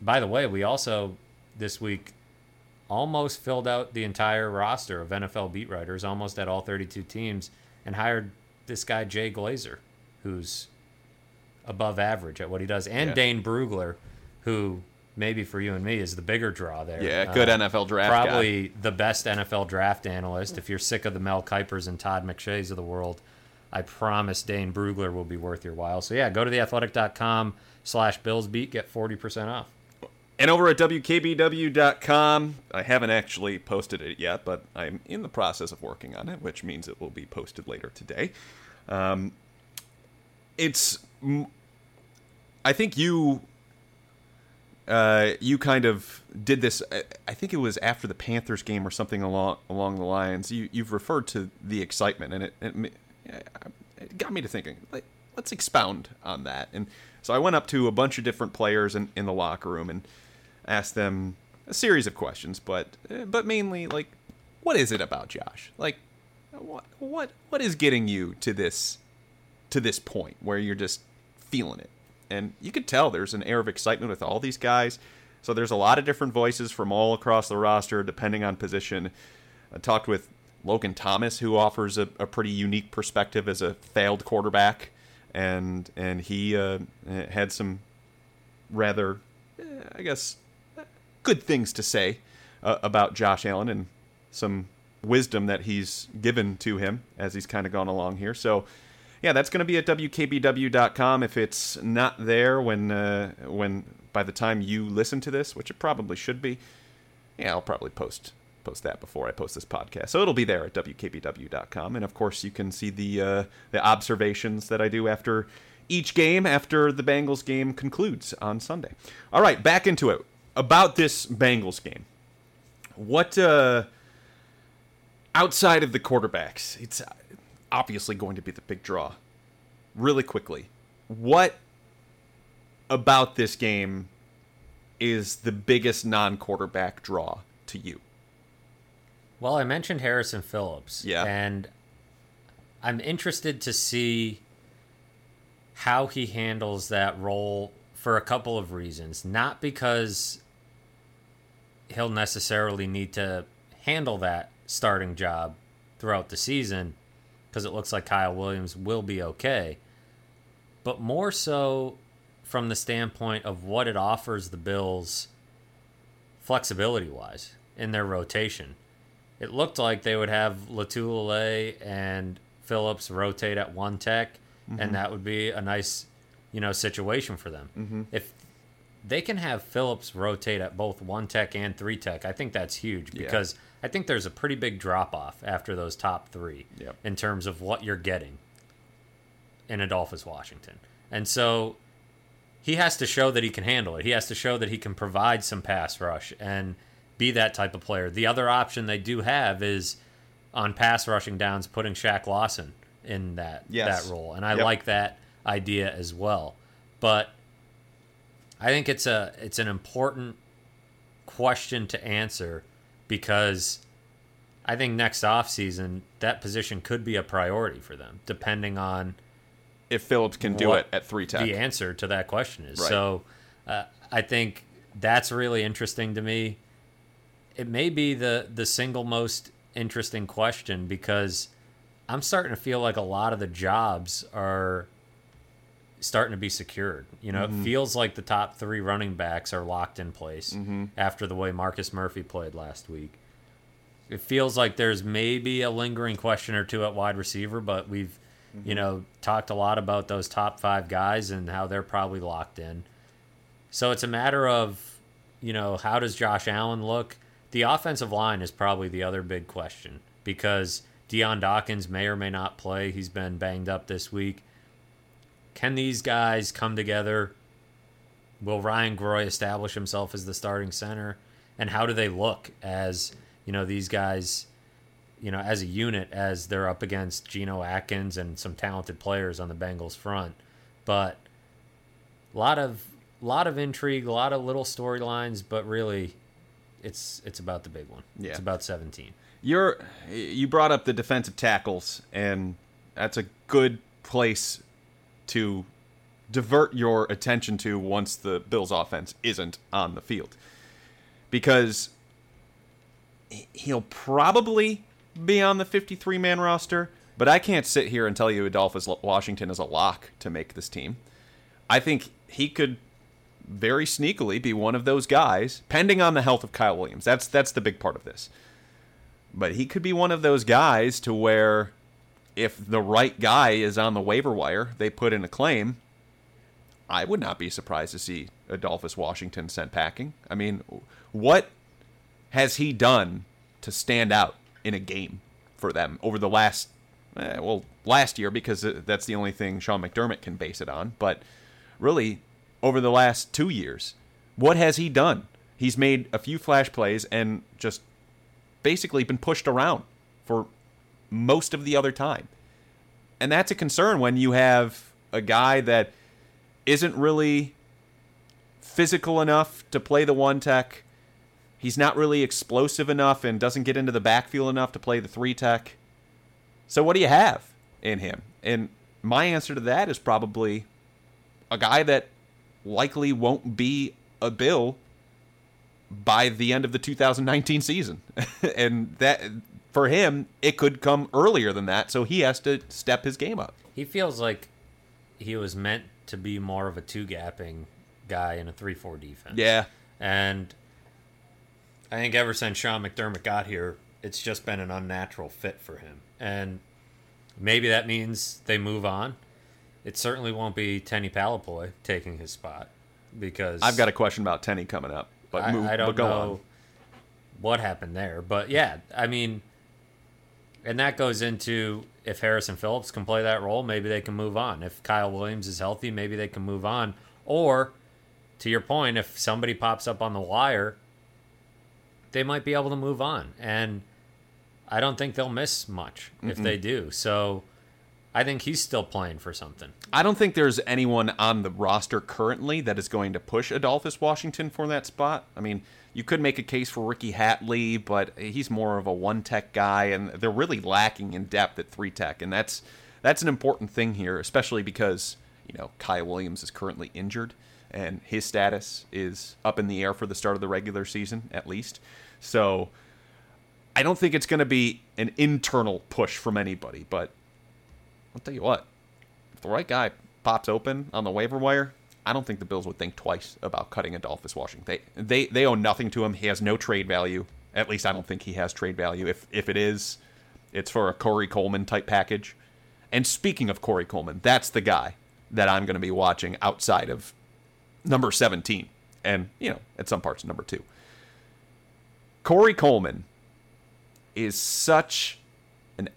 By the way, we also this week almost filled out the entire roster of NFL beat writers, almost at all 32 teams, and hired this guy, Jay Glazer, who's above average at what he does, and Yeah. Dane Brugler, who maybe for you and me is the bigger draw there. Yeah, good Uh, NFL draft guy. Probably the best NFL draft analyst. If you're sick of the Mel Kipers and Todd McShays of the world, I promise Dane Brugler will be worth your while. So yeah, go to theathletic.com slash billsbeat, get 40% off. And over at WKBW.com, I haven't actually posted it yet, but I'm in the process of working on it, which means it will be posted later today. Um, it's, I think you, uh, you kind of did this. I- I think it was after the Panthers game or something along along the lines. You you've referred to the excitement, and it it, it got me to thinking. Like, let's expound on that. And so I went up to a bunch of different players in, in the locker room and asked them a series of questions, but uh, but mainly like, what is it about Josh? Like, what what what is getting you to this to this point where you're just feeling it? And you could tell there's an air of excitement with all these guys. So there's a lot of different voices from all across the roster, depending on position. I talked with Logan Thomas, who offers a, a pretty unique perspective as a failed quarterback, and and he uh, had some rather, eh, I guess, good things to say uh, about Josh Allen and some wisdom that he's given to him as he's kind of gone along here. So, yeah, that's going to be at wkbw.com. If it's not there when uh, when by the time you listen to this, which it probably should be, yeah, I'll probably post post that before I post this podcast. So it'll be there at wkbw.com, and of course you can see the uh, the observations that I do after each game after the Bengals game concludes on Sunday. All right, back into it about this Bengals game. What uh, outside of the quarterbacks, it's obviously going to be the big draw. Really quickly, what about this game is the biggest non-quarterback draw to you? Well, I mentioned Harrison Phillips. Yeah. And I'm interested to see how he handles that role for a couple of reasons. Not because he'll necessarily need to handle that starting job throughout the season, because it looks like Kyle Williams will be okay, but more so from the standpoint of what it offers the Bills flexibility wise in their rotation. It looked like they would have Lotulelei and Phillips rotate at one tech, and that would be a nice, you know, situation for them. Mm-hmm. If they can have Phillips rotate at both one tech and three tech, I think that's huge Yeah. I think there's a pretty big drop off after those top three Yep. in terms of what you're getting in Adolphus Washington. And so he has to show that he can handle it. He has to show that he can provide some pass rush and be that type of player. The other option they do have is on pass rushing downs, putting Shaq Lawson in that Yes. that role, and I Yep. like that idea as well. But I think it's a it's an important question to answer because I think next offseason that position could be a priority for them, depending on If Phillips can do it at three tech, the answer to that question is. Right. So uh, I think that's really interesting to me. It may be the the single most interesting question because I'm starting to feel like a lot of the jobs are starting to be secured. You know, Mm-hmm. it feels like the top three running backs are locked in place Mm-hmm. after the way Marcus Murphy played last week. It feels like there's maybe a lingering question or two at wide receiver, but we've, Mm-hmm. you know, talked a lot about those top five guys and how they're probably locked in. So it's a matter of, you know, how does Josh Allen look? The offensive line is probably the other big question because Dion Dawkins may or may not play. He's been banged up this week. Can these guys come together? Will Ryan Groy establish himself as the starting center? And how do they look as, you know, these guys, you know, as a unit as they're up against Geno Atkins and some talented players on the Bengals front? But a lot of lot of intrigue, a lot of little storylines, but really it's it's about the big one. Yeah. It's about 17. You're you brought up the defensive tackles, and that's a good place to divert your attention to once the Bills' offense isn't on the field, because he- he'll probably be on the 53 man roster. But I can't sit here and tell you Adolphus Washington is a lock to make this team. I think he could very sneakily be one of those guys, pending on the health of Kyle Williams. That's that's the big part of this. But he could be one of those guys to where if the right guy is on the waiver wire, they put in a claim. I would not be surprised to see Adolphus Washington sent packing. I mean, what has he done to stand out in a game for them over the last, eh, well, last year because uh, that's the only thing Sean McDermott can base it on. But really, over the last two years, what has he done? He's made a few flash plays and just basically been pushed around for most of the other time. And that's a concern when you have a guy that isn't really physical enough to play the one tech. He's not really explosive enough and doesn't get into the backfield enough to play the three tech. So what do you have in him? And my answer to that is probably a guy that likely won't be a Bill by the end of the 2019 season. and that for him, it could come earlier than that, so he has to step his game up. He feels like he was meant to be more of a two gapping guy in a 3 4 defense. Yeah. And I think ever since Sean McDermott got here, it's just been an unnatural fit for him. And maybe that means they move on. It certainly won't be Tenny Palepoi taking his spot because I've got a question about Tenny coming up, but I, move, I don't but go know on. what happened there. But yeah, I mean, and that goes into if Harrison Phillips can play that role, maybe they can move on. If Kyle Williams is healthy, maybe they can move on. Or to your point, if somebody pops up on the wire, they might be able to move on. And I don't think they'll miss much if they do. So I think he's still playing for something. I don't think there's anyone on the roster currently that is going to push Adolphus Washington for that spot. I mean, you could make a case for Ricky Hatley, but he's more of a one tech guy, and they're really lacking in depth at three tech, and that's that's an important thing here, especially because you know Kyle Williams is currently injured, and his status is up in the air for the start of the regular season at least. So I don't think it's going to be an internal push from anybody, but I'll tell you what, if the right guy pops open on the waiver wire, I don't think the Bills would think twice about cutting Adolphus Washington. They they they owe nothing to him. He has no trade value. At least I don't think he has trade value. If if it is, it's for a Corey Coleman type package. And speaking of Corey Coleman, that's the guy that I'm going to be watching outside of number 17 and, you know, at some parts number 2. Corey Coleman is such an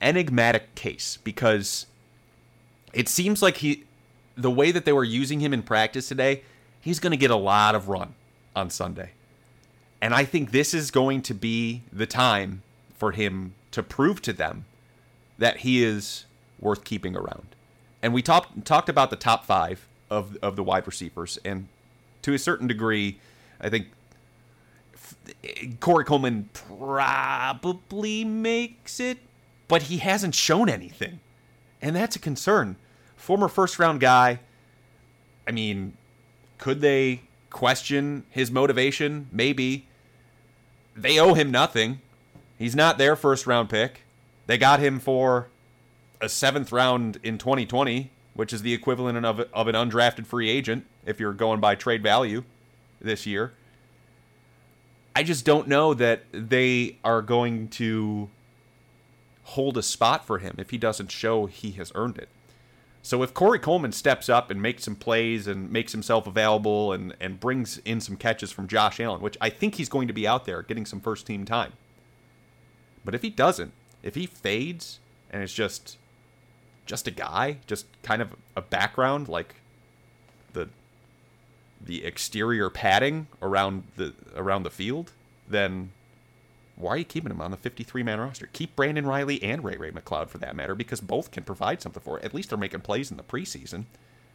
enigmatic case because it seems like he the way that they were using him in practice today, he's going to get a lot of run on Sunday. And I think this is going to be the time for him to prove to them that he is worth keeping around. And we talked talked about the top 5 of of the wide receivers and to a certain degree, I think Corey Coleman probably makes it, but he hasn't shown anything. And that's a concern. Former first round guy. I mean, could they question his motivation? Maybe. They owe him nothing. He's not their first round pick. They got him for a seventh round in 2020, which is the equivalent of, of an undrafted free agent if you're going by trade value this year. I just don't know that they are going to hold a spot for him if he doesn't show he has earned it. So if Corey Coleman steps up and makes some plays and makes himself available and, and brings in some catches from Josh Allen, which I think he's going to be out there getting some first team time. But if he doesn't, if he fades and it's just just a guy, just kind of a background like the the exterior padding around the around the field, then why are you keeping him on the 53 man roster? Keep Brandon Riley and Ray Ray McCloud for that matter, because both can provide something for it. At least they're making plays in the preseason.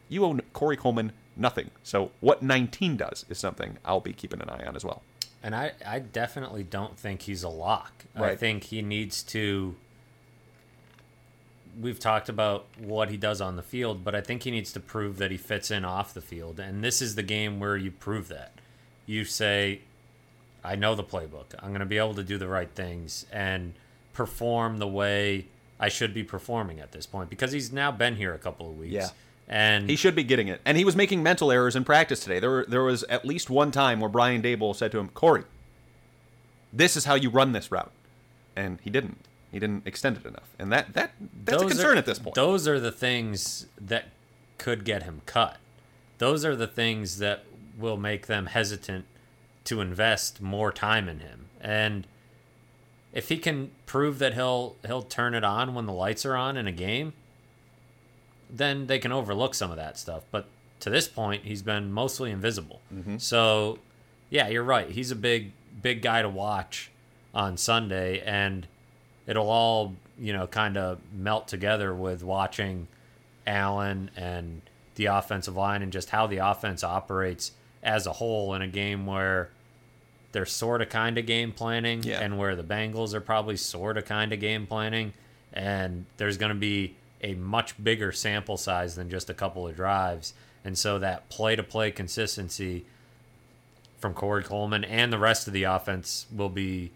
You own Corey Coleman nothing. So what 19 does is something I'll be keeping an eye on as well. And I, I definitely don't think he's a lock. Right. I think he needs to. We've talked about what he does on the field, but I think he needs to prove that he fits in off the field. And this is the game where you prove that. You say, I know the playbook. I'm going to be able to do the right things and perform the way I should be performing at this point because he's now been here a couple of weeks. Yeah. And he should be getting it. And he was making mental errors in practice today. There, were, there was at least one time where Brian Daboll said to him, Corey, this is how you run this route. And he didn't. He didn't extend it enough. And that, that that's those a concern are, at this point. Those are the things that could get him cut. Those are the things that will make them hesitant to invest more time in him. And if he can prove that he'll he'll turn it on when the lights are on in a game, then they can overlook some of that stuff. But to this point, he's been mostly invisible. Mm-hmm. So, yeah, you're right. He's a big big guy to watch on Sunday and it'll all, you know, kind of melt together with watching Allen and the offensive line and just how the offense operates as a whole in a game where they're sort of kind of game planning yeah. and where the Bengals are probably sort of kind of game planning and there's going to be a much bigger sample size than just a couple of drives and so that play to play consistency from Corey Coleman and the rest of the offense will be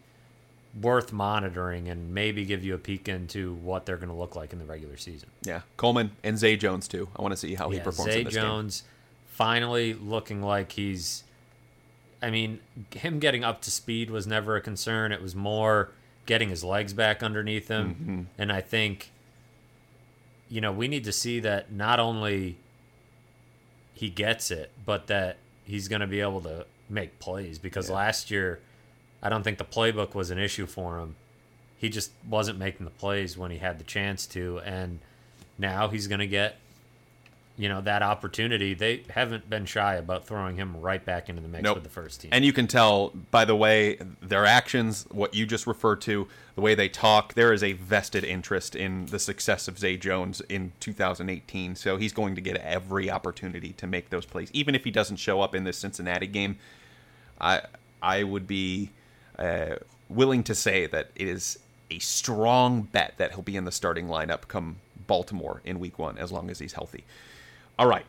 worth monitoring and maybe give you a peek into what they're going to look like in the regular season. Yeah, Coleman and Zay Jones too. I want to see how yeah, he performs. Zay Jones game. finally looking like he's I mean, him getting up to speed was never a concern. It was more getting his legs back underneath him. Mm-hmm. And I think, you know, we need to see that not only he gets it, but that he's going to be able to make plays because yeah. last year, I don't think the playbook was an issue for him. He just wasn't making the plays when he had the chance to. And now he's going to get you know that opportunity, they haven't been shy about throwing him right back into the mix nope. with the first team. And you can tell by the way their actions, what you just referred to, the way they talk, there is a vested interest in the success of Zay Jones in 2018. So he's going to get every opportunity to make those plays, even if he doesn't show up in this Cincinnati game. I I would be uh, willing to say that it is a strong bet that he'll be in the starting lineup come Baltimore in Week One, as long as he's healthy. All right.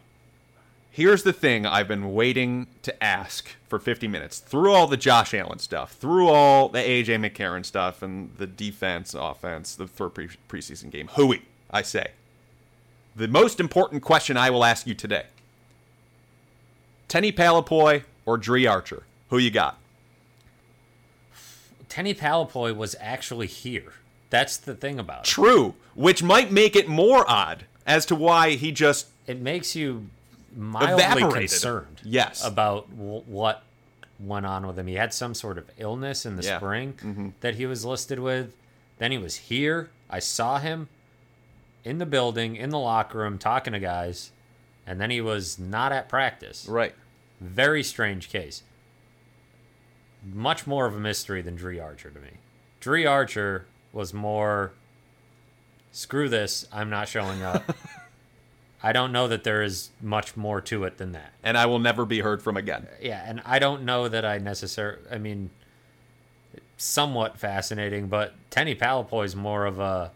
Here's the thing I've been waiting to ask for 50 minutes. Through all the Josh Allen stuff, through all the AJ McCarron stuff, and the defense, offense, the third pre- preseason game, hooey, I say. The most important question I will ask you today Tenny Palepoi or Dri Archer? Who you got? Tenny Palepoi was actually here. That's the thing about it. True, which might make it more odd as to why he just It makes you mildly Evaporated. concerned. Yes. About w- what went on with him. He had some sort of illness in the Yeah. Mm-hmm. spring that he was listed with. Then he was here. I saw him in the building, in the locker room, talking to guys, and then he was not at practice. right. Very strange case. Much more of a mystery than Dri Archer to me. Dri Archer was more screw this, I'm not showing up. I don't know that there is much more to it than that. And I will never be heard from again. Yeah, and I don't know that I necessarily I mean somewhat fascinating, but Tenny Palepoi is more of a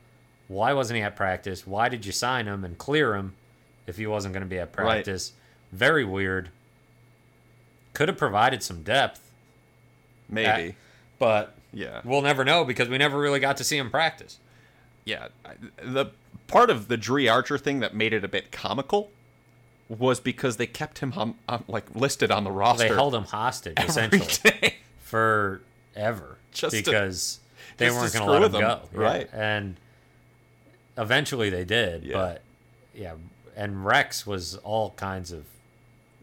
why wasn't he at practice? Why did you sign him and clear him if he wasn't going to be at Right. practice? Very weird. Could have provided some depth, Maybe. Uh, but yeah. we'll never know because we never really got to see him practice. yeah, the part of the Dri Archer thing that made it a bit comical was because they kept him on, on, uh, like listed on the roster. They held him hostage essentially forever Just to- because they just weren't going to let him with go. him, right. And eventually they did, Yeah. but yeah, and Rex was all kinds of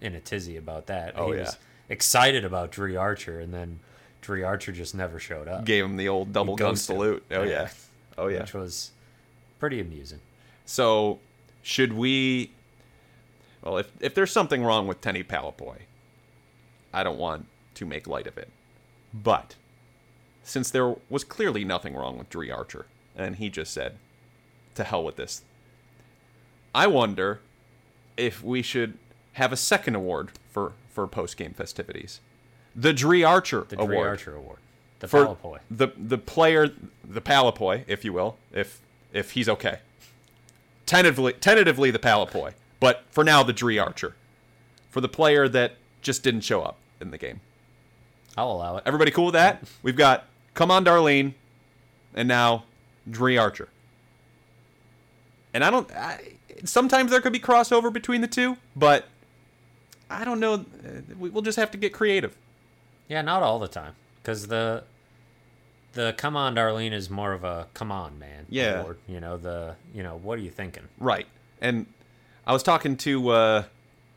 in a tizzy about that. Oh, he yeah. was excited about Dri Archer, and then Dri Archer just never showed up, Gave him the old double gun ghosted him. salute. Oh Yeah. yeah. Oh yeah. which was pretty amusing. So, should we? Well, if if there's something wrong with Tenny Palepoi, I don't want to make light of it. But since there was clearly nothing wrong with Dri Archer, and he just said, "To hell with this," I wonder if we should have a second award for for post game festivities, the Dri Archer The award Dri Archer Award, the for Palepoi. the the player, the Palepoi, if you will, if if he's okay. Tentatively, tentatively the Palepoi, but for now the Dri Archer, for the player that just didn't show up in the game. I'll allow it. Everybody cool with that? We've got come on Darlene, and now Dri Archer. And I don't. I, sometimes there could be crossover between the two, but I don't know. Uh, We'll just have to get creative. Yeah, not all the time, because the the come on Darlene is more of a come on man. Yeah. award. you know the you know what are you thinking? Right. And I was talking to uh,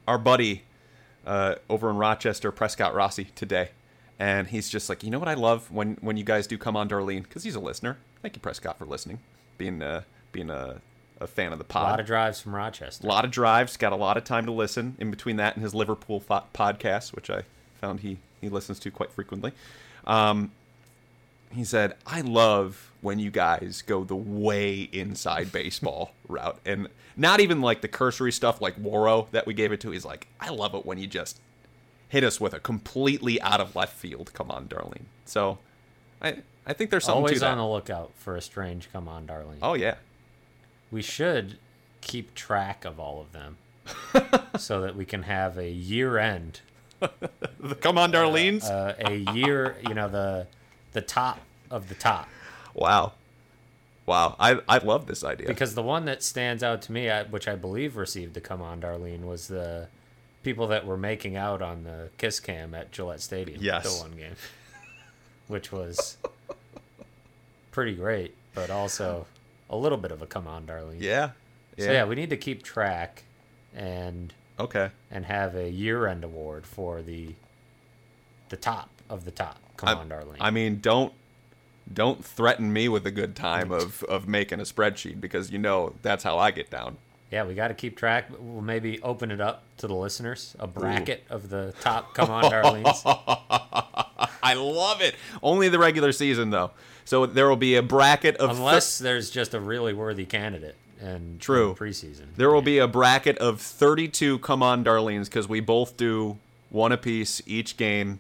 our buddy uh, over in Rochester, Prescott Rossi, today, and he's just like, you know what I love when when you guys do come on Darlene because he's a listener. Thank you, Prescott, for listening, being uh, being a, a fan of the pod. A lot of drives from Rochester. A lot of drives, got a lot of time to listen in between that and his Liverpool fo- podcast, which I found he, he listens to quite frequently. Um, he said, I love when you guys go the way inside baseball route. And not even like the cursory stuff like Waro that we gave it to. He's like, I love it when you just hit us with a completely out of left field. Come on, darling. So I, I think there's something Always on the lookout for a strange come on darling. oh, yeah. We should keep track of all of them so that we can have a year end, The come on, Darlene's. uh, a year, you know, the the top of the top. wow. Wow. I, I love this idea. Because the one that stands out to me, which I believe received the "Come On, Darlene," was the people that were making out on the kiss cam at Gillette Stadium. Yes. the one game, which was pretty great, but also a little bit of a "Come On, Darlene." yeah. So yeah, we need to keep track and Okay. and have a year-end award for the the top of the top. Come I, on, Darlene. I mean, don't don't threaten me with a good time of of making a spreadsheet because you know that's how I get down. Yeah, we got to keep track. We'll maybe open it up to the listeners, a bracket of the top come on Darlene's. I love it. Only the regular season though. So there will be a bracket of Unless there's just a really worthy candidate and True. preseason. there will be a bracket of 32 come on darlings cuz we both do one apiece each game.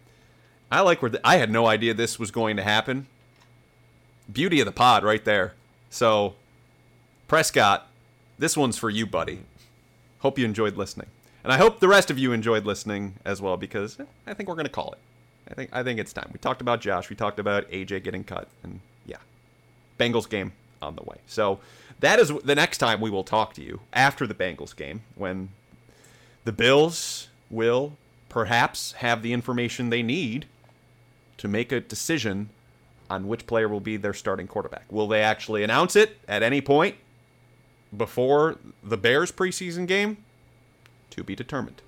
I like where I had no idea this was going to happen. Beauty of the pod right there. So Prescott, this one's for you, buddy. Hope you enjoyed listening. And I hope the rest of you enjoyed listening as well because I think we're going to call it. I think I think it's time. We talked about Josh, we talked about AJ getting cut and yeah. Bengals game on the way. So that is the next time we will talk to you after the Bengals game when the Bills will perhaps have the information they need to make a decision on which player will be their starting quarterback. Will they actually announce it at any point before the Bears preseason game? To be determined.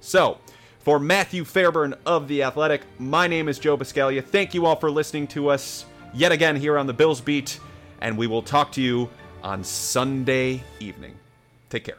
So, for Matthew Fairburn of The Athletic, my name is Joe Buscaglia. Thank you all for listening to us yet again here on the Bills Beat, and we will talk to you on Sunday evening. Take care.